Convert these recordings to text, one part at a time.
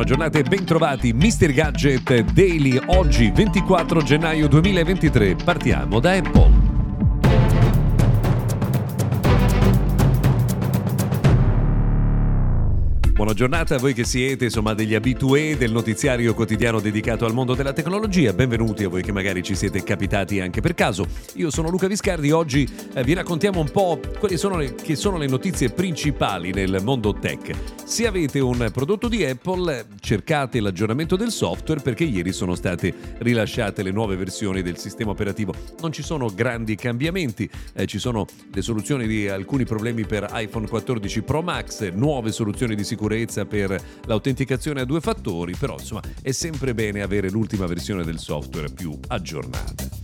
Buona giornata e bentrovati Mr. Gadget Daily oggi 24 gennaio 2023. Partiamo da Apple. Buona giornata a voi che siete insomma degli abitué del notiziario quotidiano dedicato al mondo della tecnologia. Benvenuti a voi che magari ci siete capitati anche per caso. Io sono Luca Viscardi, oggi eh, vi raccontiamo un po' quali sono le, sono le notizie principali nel mondo tech. Se avete un prodotto di Apple, cercate l'aggiornamento del software perché ieri sono state rilasciate le nuove versioni del sistema operativo. Non ci sono grandi cambiamenti, eh, ci sono le soluzioni di alcuni problemi per iPhone 14 Pro Max, nuove soluzioni di sicurezza sicurezza per l'autenticazione a due fattori, però insomma è sempre bene avere l'ultima versione del software più aggiornata.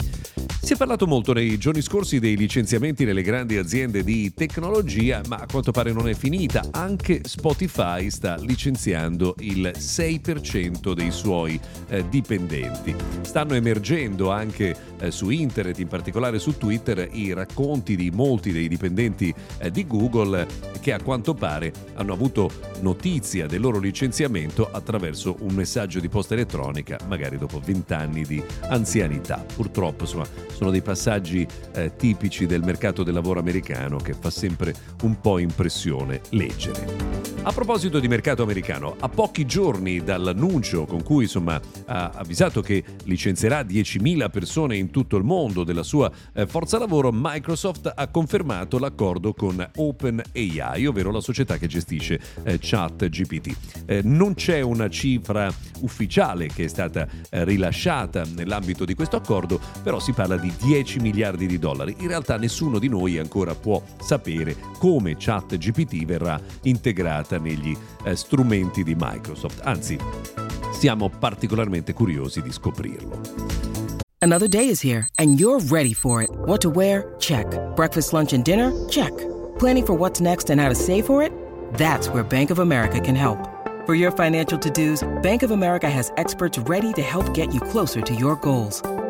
Si è parlato molto nei giorni scorsi dei licenziamenti nelle grandi aziende di tecnologia, ma a quanto pare non è finita. Anche Spotify sta licenziando il 6% dei suoi eh, dipendenti. Stanno emergendo anche eh, su internet, in particolare su Twitter, i racconti di molti dei dipendenti eh, di Google che a quanto pare hanno avuto notizia del loro licenziamento attraverso un messaggio di posta elettronica, magari dopo 20 anni di anzianità. Purtroppo, insomma, sono dei passaggi eh, tipici del mercato del lavoro americano che fa sempre un po' impressione leggere. A proposito di mercato americano, a pochi giorni dall'annuncio con cui insomma, ha avvisato che licenzierà 10.000 persone in tutto il mondo della sua eh, forza lavoro, Microsoft ha confermato l'accordo con OpenAI, ovvero la società che gestisce eh, ChatGPT. Eh, non c'è una cifra ufficiale che è stata eh, rilasciata nell'ambito di questo accordo, però si parla di 10 miliardi di dollari. In realtà nessuno di noi ancora può sapere come ChatGPT verrà integrata negli eh, strumenti di Microsoft. Anzi, siamo particolarmente curiosi di scoprirlo. Another day is here and you're ready for it. What to wear? Check. Breakfast, lunch and dinner? Check. Planning for what's next and how to save for it? That's where Bank of America can help. For your financial to-dos, Bank of America has experts ready to help get you closer to your goals.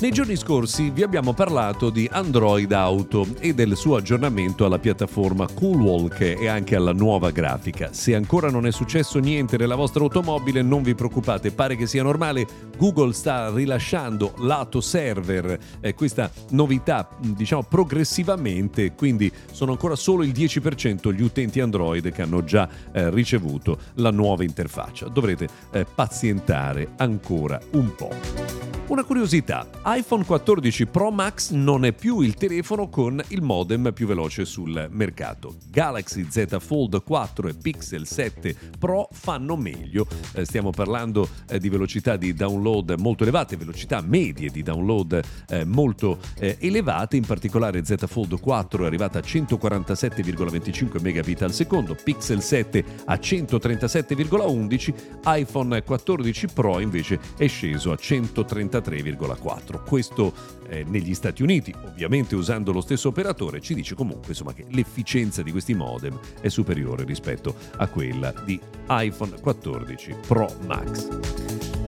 Nei giorni scorsi vi abbiamo parlato di Android Auto e del suo aggiornamento alla piattaforma Coolwalk e anche alla nuova grafica. Se ancora non è successo niente nella vostra automobile, non vi preoccupate, pare che sia normale. Google sta rilasciando lato server eh, questa novità, diciamo progressivamente, quindi sono ancora solo il 10% gli utenti Android che hanno già eh, ricevuto la nuova interfaccia. Dovrete eh, pazientare ancora un po'. Una curiosità, iPhone 14 Pro Max non è più il telefono con il modem più veloce sul mercato. Galaxy Z Fold 4 e Pixel 7 Pro fanno meglio. Eh, stiamo parlando eh, di velocità di download molto elevate, velocità medie di download eh, molto elevate, in particolare Z Fold 4 è arrivata a 147,25 megabit al secondo, Pixel 7 a 137,11, iPhone 14 Pro invece è sceso a 130 33,4. Questo eh, negli Stati Uniti, ovviamente usando lo stesso operatore, ci dice comunque insomma, che l'efficienza di questi modem è superiore rispetto a quella di iPhone 14 Pro Max.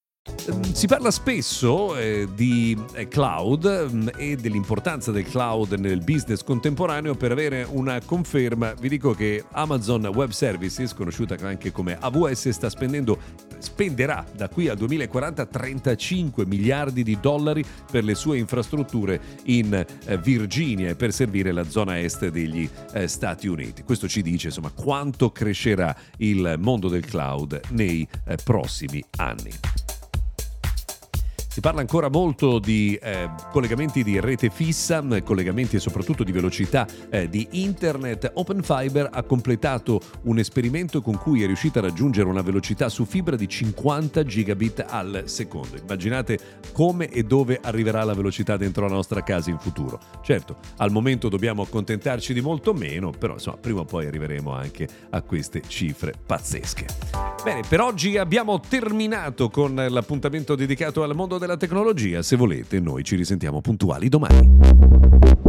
Ehm, si parla spesso eh, di eh, cloud mm, e dell'importanza del cloud nel business contemporaneo per avere una conferma. Vi dico che Amazon Web Services, conosciuta anche come AWS, sta spendendo, spenderà da qui al 2040 35 miliardi di dollari per le sue infrastrutture in eh, Virginia e per servire la zona est degli eh, Stati Uniti. Questo ci dice insomma quanto crescerà il mondo del cloud nei eh, prossimi anni. Si parla ancora molto di eh, collegamenti di rete fissa, collegamenti e soprattutto di velocità eh, di internet. Open Fiber ha completato un esperimento con cui è riuscita a raggiungere una velocità su fibra di 50 gigabit al secondo. Immaginate come e dove arriverà la velocità dentro la nostra casa in futuro. Certo, al momento dobbiamo accontentarci di molto meno, però insomma, prima o poi arriveremo anche a queste cifre pazzesche. Bene, per oggi abbiamo terminato con l'appuntamento dedicato al mondo della tecnologia. Se volete, noi ci risentiamo puntuali domani.